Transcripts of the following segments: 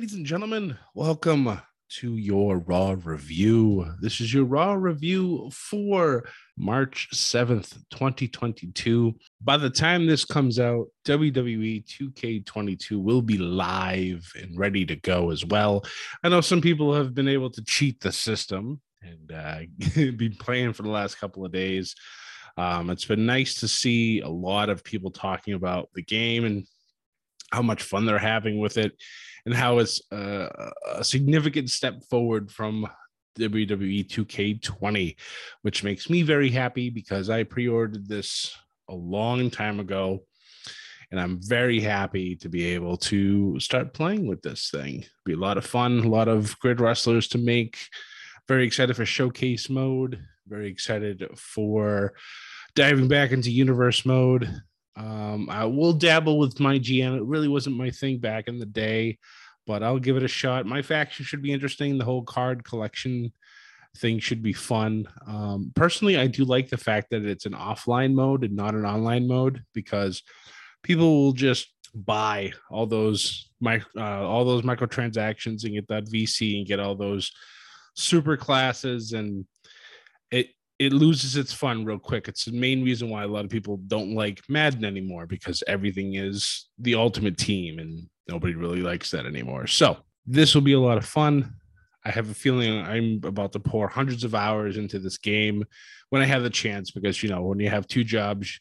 ladies and gentlemen, welcome to your Raw review. This is your Raw review for March 7th, 2022. By the time this comes out, WWE 2K22 will be live and ready to go as well. I know some people have been able to cheat the system and uh, been playing for the last couple of days. Um, it's been nice to see a lot of people talking about the game and how much fun they're having with it and how it's uh, a significant step forward from WWE 2K20, which makes me very happy because I pre ordered this a long time ago. And I'm very happy to be able to start playing with this thing. Be a lot of fun, a lot of great wrestlers to make. Very excited for showcase mode. Very excited for diving back into universe mode. Um, I will dabble with my GM. It really wasn't my thing back in the day, but I'll give it a shot. My faction should be interesting. The whole card collection thing should be fun. Um, personally, I do like the fact that it's an offline mode and not an online mode because people will just buy all those my uh, all those microtransactions and get that VC and get all those super classes and it loses its fun real quick. It's the main reason why a lot of people don't like Madden anymore because everything is the ultimate team and nobody really likes that anymore. So, this will be a lot of fun. I have a feeling I'm about to pour hundreds of hours into this game when I have the chance because you know, when you have two jobs,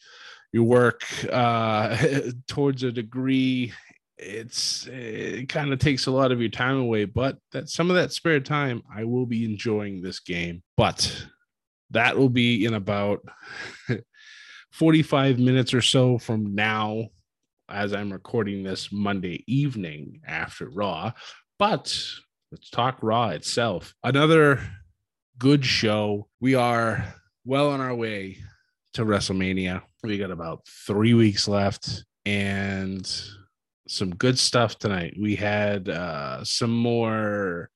you work uh towards a degree it's it kind of takes a lot of your time away but that some of that spare time i will be enjoying this game but that will be in about 45 minutes or so from now as I'm recording this Monday evening after Raw. But let's talk Raw itself. Another good show. We are well on our way to WrestleMania. We got about three weeks left and some good stuff tonight. We had uh, some more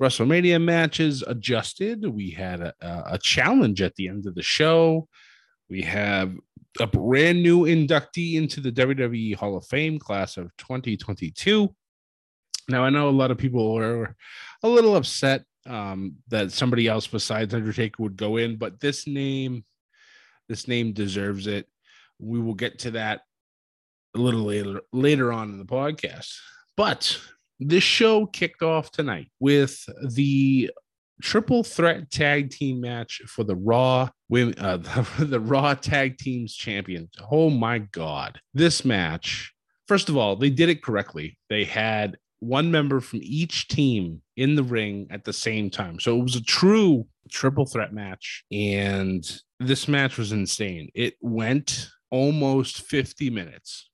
WrestleMania matches adjusted. We had a, a challenge at the end of the show. We have a brand new inductee into the WWE Hall of Fame class of 2022. Now, I know a lot of people are a little upset um, that somebody else besides Undertaker would go in, but this name, this name deserves it. We will get to that a little later later on in the podcast. But this show kicked off tonight with the triple threat tag team match for the Raw women, uh, the, the Raw Tag Teams Champions. Oh my God. This match, first of all, they did it correctly. They had one member from each team in the ring at the same time. So it was a true triple threat match. And this match was insane. It went almost 50 minutes.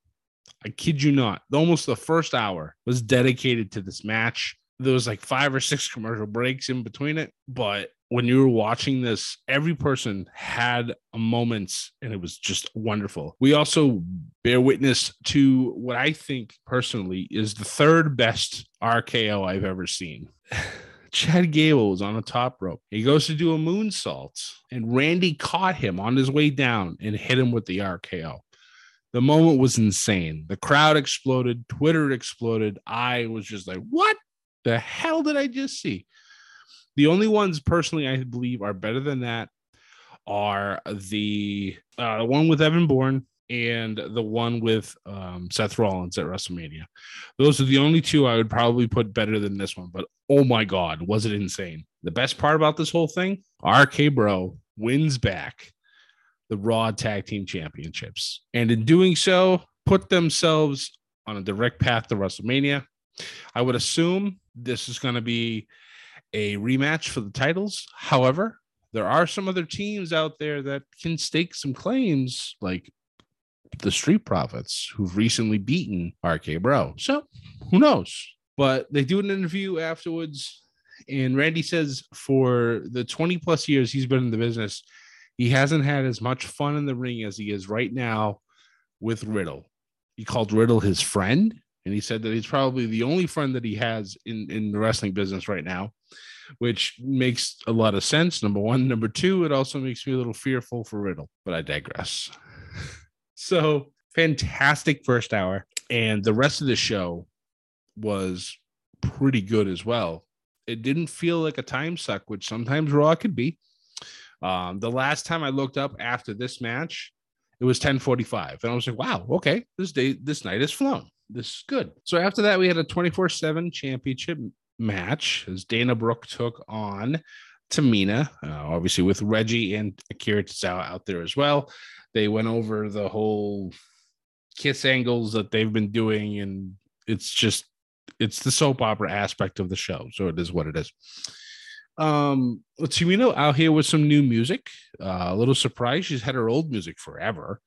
I kid you not. Almost the first hour was dedicated to this match. There was like five or six commercial breaks in between it, but when you were watching this, every person had a moment and it was just wonderful. We also bear witness to what I think personally is the third best RKO I've ever seen. Chad Gable was on the top rope. He goes to do a moonsault, and Randy caught him on his way down and hit him with the RKO. The moment was insane. The crowd exploded, Twitter exploded. I was just like, what the hell did I just see? The only ones personally I believe are better than that are the uh, one with Evan Bourne and the one with um, Seth Rollins at WrestleMania. Those are the only two I would probably put better than this one. But oh my God, was it insane? The best part about this whole thing RK Bro wins back the Raw Tag Team Championships. And in doing so, put themselves on a direct path to WrestleMania. I would assume this is going to be a rematch for the titles. However, there are some other teams out there that can stake some claims, like the Street Profits, who've recently beaten RK Bro. So who knows? But they do an interview afterwards, and Randy says for the 20 plus years he's been in the business, he hasn't had as much fun in the ring as he is right now with Riddle. He called Riddle his friend, and he said that he's probably the only friend that he has in, in the wrestling business right now, which makes a lot of sense. Number one. Number two, it also makes me a little fearful for Riddle, but I digress. so fantastic first hour. And the rest of the show was pretty good as well. It didn't feel like a time suck, which sometimes Raw could be. Um, the last time I looked up after this match, it was 10:45, and I was like, "Wow, okay, this day, this night is flown. This is good." So after that, we had a 24/7 championship match as Dana Brooke took on Tamina, uh, obviously with Reggie and Akira Tozawa out there as well. They went over the whole kiss angles that they've been doing, and it's just it's the soap opera aspect of the show. So it is what it is. Um, Tamina out here with some new music. Uh, a little surprise. She's had her old music forever.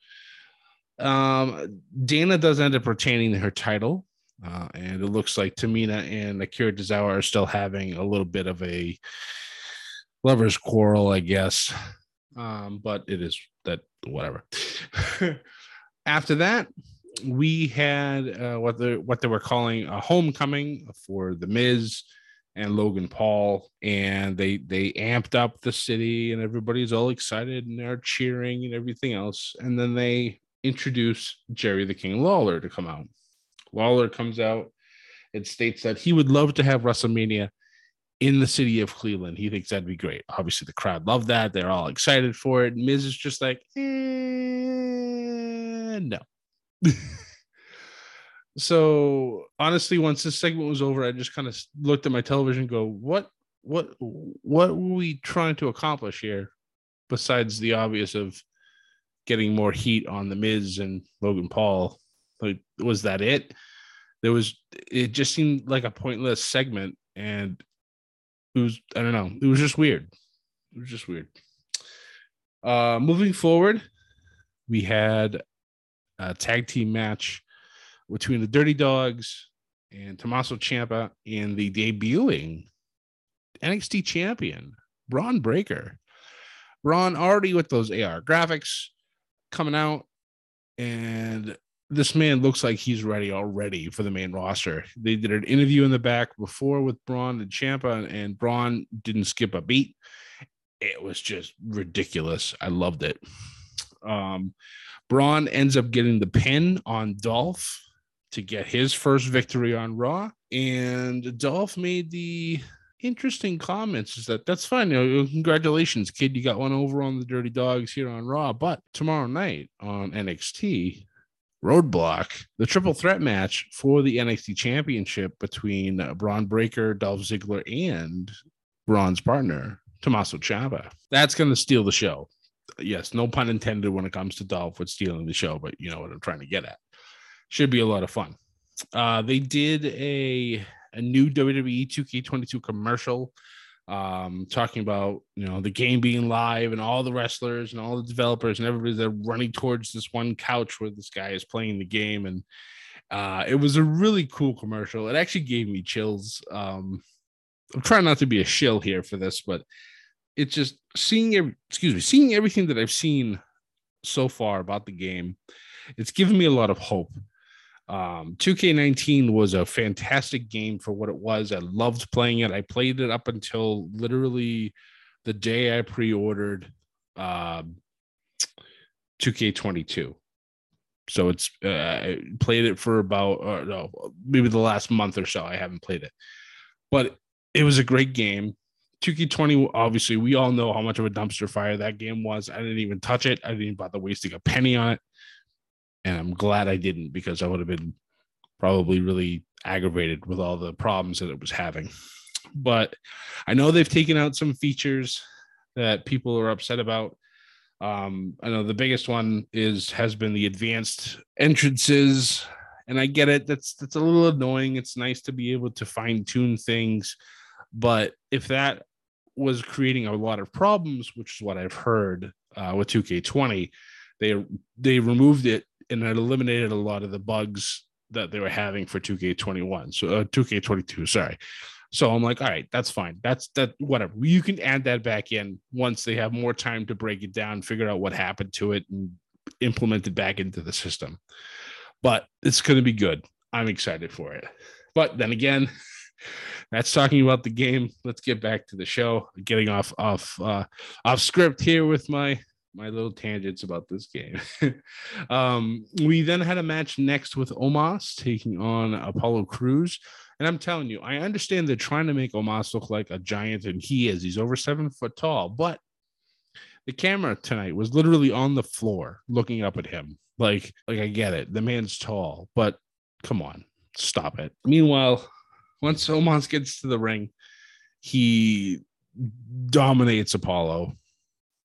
Um, Dana does end up retaining her title. Uh, and it looks like Tamina and Akira Tozawa are still having a little bit of a lovers quarrel, I guess. Um, but it is that whatever. After that, we had uh, what the what they were calling a homecoming for the Miz and Logan Paul, and they they amped up the city, and everybody's all excited and they're cheering and everything else. And then they introduce Jerry the King Lawler to come out. Lawler comes out and states that he would love to have WrestleMania in the city of Cleveland. He thinks that'd be great. Obviously, the crowd loved that. They're all excited for it. Miz is just like, eh, no. so honestly, once this segment was over, I just kind of looked at my television go, what what what were we trying to accomplish here besides the obvious of getting more heat on the Miz and Logan Paul? Like, was that it? There was it just seemed like a pointless segment and it was I don't know. It was just weird. It was just weird. Uh moving forward, we had a tag team match between the Dirty Dogs and Tommaso Ciampa and the debuting NXT champion, Bron Breakker. Bron already with those AR graphics coming out, and this man looks like he's ready already for the main roster. They did an interview in the back before with Bron and Ciampa, and Bron didn't skip a beat. It was just ridiculous. I loved it. Um, Bron ends up getting the pin on Dolph to get his first victory on Raw, and Dolph made the interesting comments is that that's fine. You know, congratulations, kid. You got one over on the Dirty Dogs here on Raw. But tomorrow night on NXT, Roadblock, the triple threat match for the NXT Championship between uh, Breakker, Dolph Ziggler, and Bron's partner, Tommaso Ciampa. That's going to steal the show. Yes, no pun intended when it comes to Dolph with stealing the show, but you know what I'm trying to get at. Should be a lot of fun. Uh, they did a a new WWE 2K22 commercial um, talking about you know the game being live and all the wrestlers and all the developers and everybody they're running towards this one couch where this guy is playing the game and uh, it was a really cool commercial. It actually gave me chills. Um, I'm trying not to be a shill here for this, but it's just seeing excuse me, seeing everything that I've seen so far about the game. It's given me a lot of hope. Um, 2K19 was a fantastic game for what it was. I loved playing it. I played it up until literally the day I pre-ordered um, 2K22. So it's uh, I played it for about uh, no, maybe the last month or so. I haven't played it, but it was a great game. 2K20, obviously, we all know how much of a dumpster fire that game was. I didn't even touch it. I didn't bother wasting a penny on it and I'm glad I didn't because I would have been probably really aggravated with all the problems that it was having. But I know they've taken out some features that people are upset about. Um, I know the biggest one is has been the advanced entrances, and I get it. That's that's a little annoying. It's nice to be able to fine tune things, but if that was creating a lot of problems, which is what I've heard uh, with 2K20, they they removed it and it eliminated a lot of the bugs that they were having for 2K21. So uh, 2K22, sorry. So I'm like, all right, that's fine. That's that whatever. You can add that back in once they have more time to break it down, figure out what happened to it and implement it back into the system. But it's going to be good. I'm excited for it. But then again, that's talking about the game. Let's get back to the show. Getting off off uh, off script here with my my little tangents about this game. um, we then had a match next with Omos taking on Apollo Crews. And I'm telling you, I understand they're trying to make Omos look like a giant, and he is. He's over seven foot tall, but the camera tonight was literally on the floor looking up at him. Like, like I get it. The man's tall, but come on, stop it. Meanwhile, once Omos gets to the ring, he dominates Apollo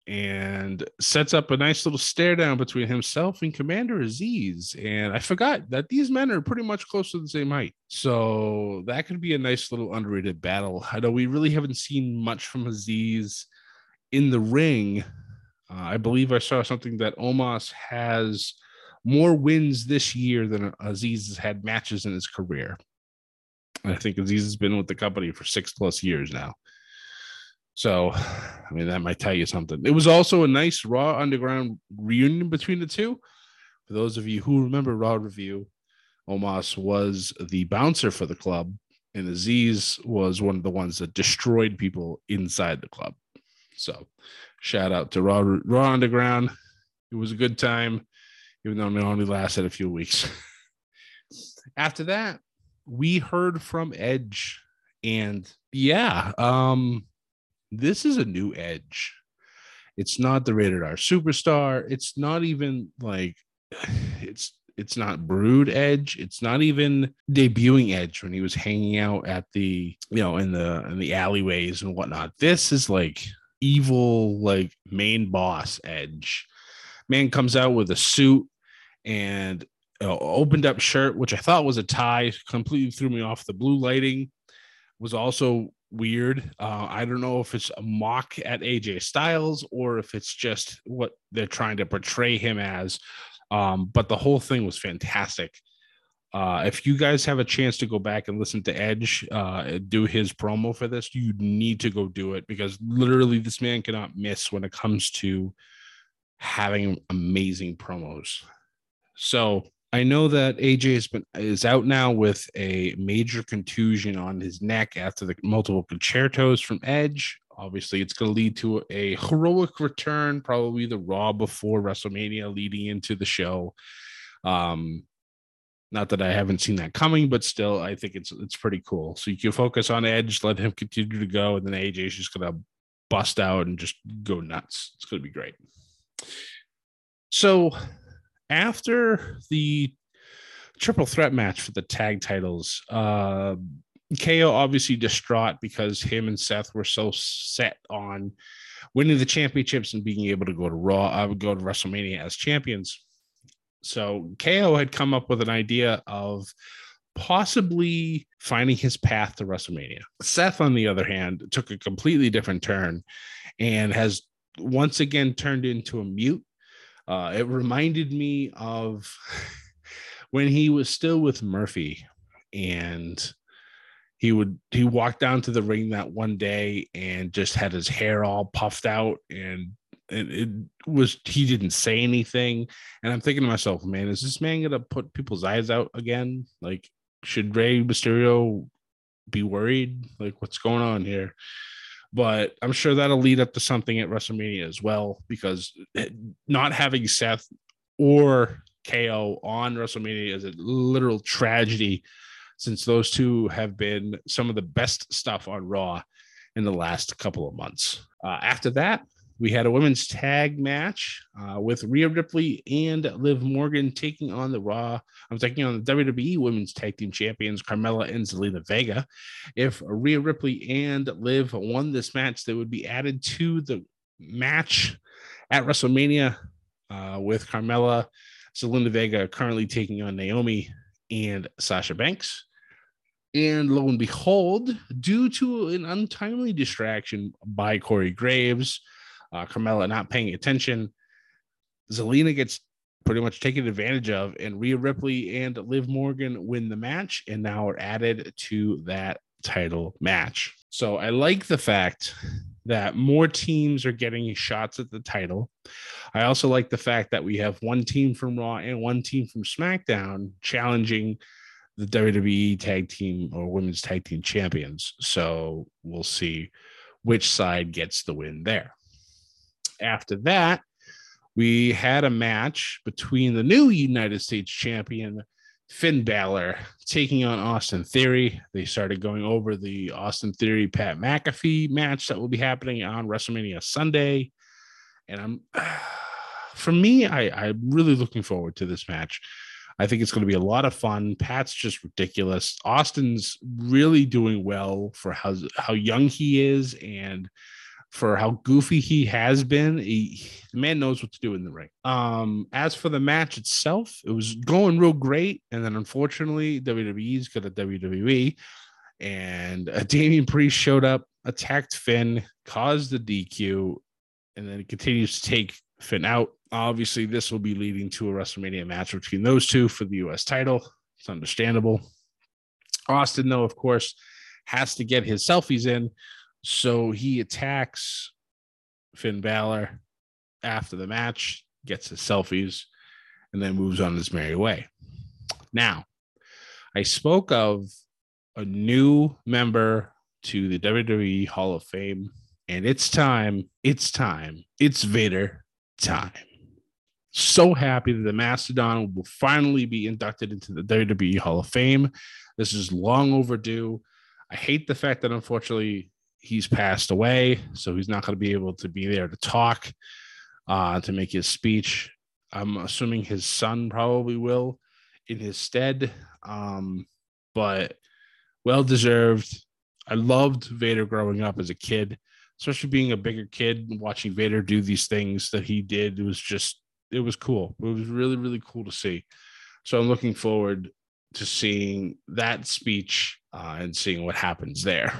and sets up a nice little stare down between himself and Commander Azeez. And I forgot that these men are pretty much close to the same height. So that could be a nice little underrated battle. I know we really haven't seen much from Azeez in the ring. Uh, I believe I saw something that Omos has more wins this year than Azeez has had matches in his career. I think Azeez has been with the company for six plus years now. So, I mean, that might tell you something. It was also a nice Raw Underground reunion between the two. For those of you who remember Raw Review, Omos was the bouncer for the club, and Azeez was one of the ones that destroyed people inside the club. So, shout out to Raw, Raw Underground. It was a good time, even though it only lasted a few weeks. After that, we heard from Edge, and yeah, um, this is a new edge. It's not the rated R superstar. It's not even like it's it's not brood edge it's not even debuting edge when he was hanging out at the you know in the in the alleyways and whatnot this is like evil like main boss edge man comes out with a suit and uh, opened up shirt which i thought was a tie completely threw me off the blue lighting was also weird. Uh, I don't know if it's a mock at AJ Styles or if it's just what they're trying to portray him as. Um, but the whole thing was fantastic. Uh, if you guys have a chance to go back and listen to Edge uh, do his promo for this, you need to go do it because literally this man cannot miss when it comes to having amazing promos. So I know that AJ has been is out now with a major contusion on his neck after the multiple Con-Chair-Tos from Edge. Obviously, it's going to lead to a heroic return, probably the Raw before WrestleMania, leading into the show. Um, not that I haven't seen that coming, but still, I think it's it's pretty cool. So you can focus on Edge, let him continue to go, and then AJ is just going to bust out and just go nuts. It's going to be great. So after the triple threat match for the tag titles, uh, KO obviously distraught because him and Seth were so set on winning the championships and being able to go to Raw. I would go to WrestleMania as champions. So KO had come up with an idea of possibly finding his path to WrestleMania. Seth, on the other hand, took a completely different turn and has once again turned into a mute uh, it reminded me of when he was still with Murphy and he would he walked down to the ring that one day and just had his hair all puffed out and it, it was he didn't say anything. And i'm thinking to myself man is this man gonna put people's eyes out again? Like should Rey Mysterio be worried? Like what's going on here but I'm sure that'll lead up to something at WrestleMania as well because not having Seth or KO on WrestleMania is a literal tragedy since those two have been some of the best stuff on Raw in the last couple of months. Uh, after that, we had a women's tag match uh, with Rhea Ripley and Liv Morgan taking on the Raw. I'm taking on the WWE Women's Tag Team Champions Carmella and Zelina Vega. If Rhea Ripley and Liv won this match, they would be added to the match at WrestleMania uh, with Carmella, Zelina Vega currently taking on Naomi and Sasha Banks. And lo and behold, due to an untimely distraction by Corey Graves, uh, Carmella not paying attention. Zelina gets pretty much taken advantage of, and Rhea Ripley and Liv Morgan win the match and now are added to that title match. So I like the fact that more teams are getting shots at the title. I also like the fact that we have one team from Raw and one team from SmackDown challenging the WWE tag team or women's tag team champions. So we'll see which side gets the win there after that, we had a match between the new United States champion, Finn Balor taking on Austin Theory. They started going over the Austin Theory Pat McAfee match that will be happening on WrestleMania Sunday. And I'm, for me, I, I'm really looking forward to this match. I think it's going to be a lot of fun. Pat's just ridiculous. Austin's really doing well for how how young he is and for how goofy he has been. He, the man knows what to do in the ring. Um, as for the match itself, it was going real great, and then unfortunately, WWE's got a WWE, and a Damian Priest showed up, attacked Finn, caused the DQ, and then continues to take Finn out. Obviously, this will be leading to a WrestleMania match between those two for the US title. It's understandable. Austin, though, of course, has to get his selfies in. So he attacks Finn Balor after the match, gets his selfies, and then moves on his merry way. Now, I spoke of a new member to the WWE Hall of Fame, and it's time. It's time. It's Vader time. So happy that the Mastodon will finally be inducted into the WWE Hall of Fame. This is long overdue. I hate the fact that unfortunately he's passed away, so he's not going to be able to be there to talk, uh, to make his speech. I'm assuming his son probably will in his stead, um, but well deserved. I loved Vader growing up as a kid, especially being a bigger kid and watching Vader do these things that he did. It was just, it was cool. It was really, really cool to see. So I'm looking forward to seeing that speech uh, and seeing what happens there.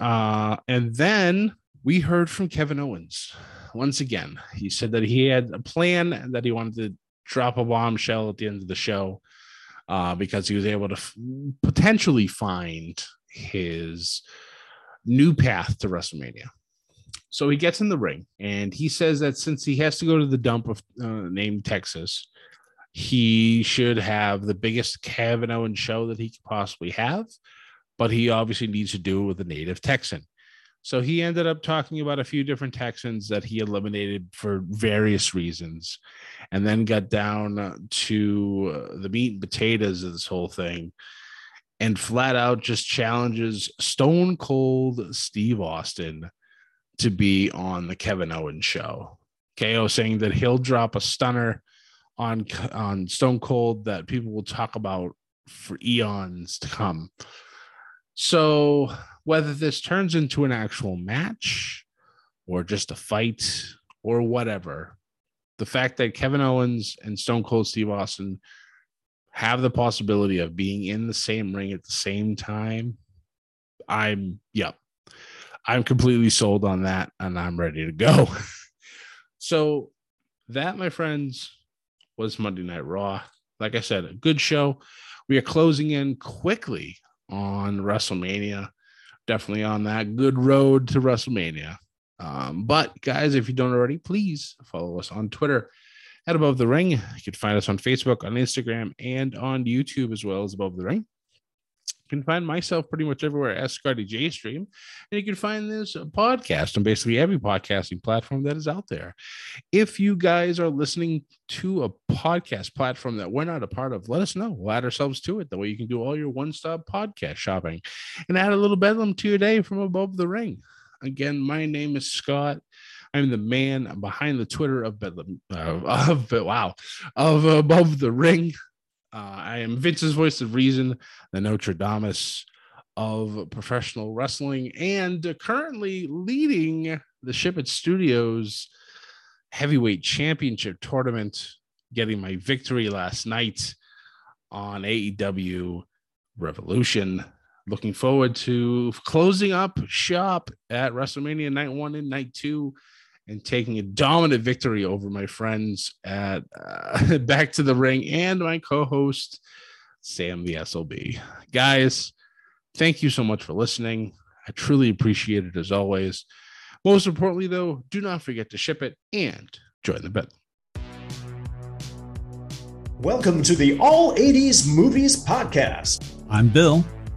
Uh, and then we heard from Kevin Owens once again. He said that he had a plan that he wanted to drop a bombshell at the end of the show uh, because he was able to f- potentially find his new path to WrestleMania. So he gets in the ring and he says that since he has to go to the dump of uh, named Texas, he should have the biggest Kevin Owens show that he could possibly have but he obviously needs to do it with a native Texan. So he ended up talking about a few different Texans that he eliminated for various reasons, and then got down to uh, the meat and potatoes of this whole thing, and flat out just challenges Stone Cold Steve Austin to be on the Kevin Owens show. KO saying that he'll drop a stunner on on Stone Cold that people will talk about for eons to come. So whether this turns into an actual match or just a fight or whatever, the fact that Kevin Owens and Stone Cold Steve Austin have the possibility of being in the same ring at the same time, I'm yep. I'm completely sold on that and I'm ready to go. so that, my friends, was Monday Night Raw. Like I said, a good show. We are closing in quickly on WrestleMania. Definitely on that good road to WrestleMania. Um, but guys, if you don't already, please follow us on Twitter at Above the Ring. You can find us on Facebook, on Instagram, and on YouTube as well as Above the Ring can find myself pretty much everywhere as Scotty J Stream. And you can find this podcast on basically every podcasting platform that is out there. If you guys are listening to a podcast platform that we're not a part of, let us know. We'll add ourselves to it. That way you can do all your one stop podcast shopping and add a little bedlam to your day from above the ring. Again, my name is Scott. I'm the man behind the Twitter of Bedlam. Uh, of wow, of above the ring. Uh, I am Vince's voice of reason, the Notre Dame of professional wrestling, and currently leading the Ship It Studios heavyweight championship tournament, getting my victory last night on AEW Revolution. Looking forward to closing up shop at WrestleMania night one and night two and taking a dominant victory over my friends at uh, Back to the Ring and my co host, Sam the SOB. Guys, thank you so much for listening. I truly appreciate it as always. Most importantly, though, do not forget to ship it and join the bet. Welcome to the All 80s Movies Podcast. I'm Bill.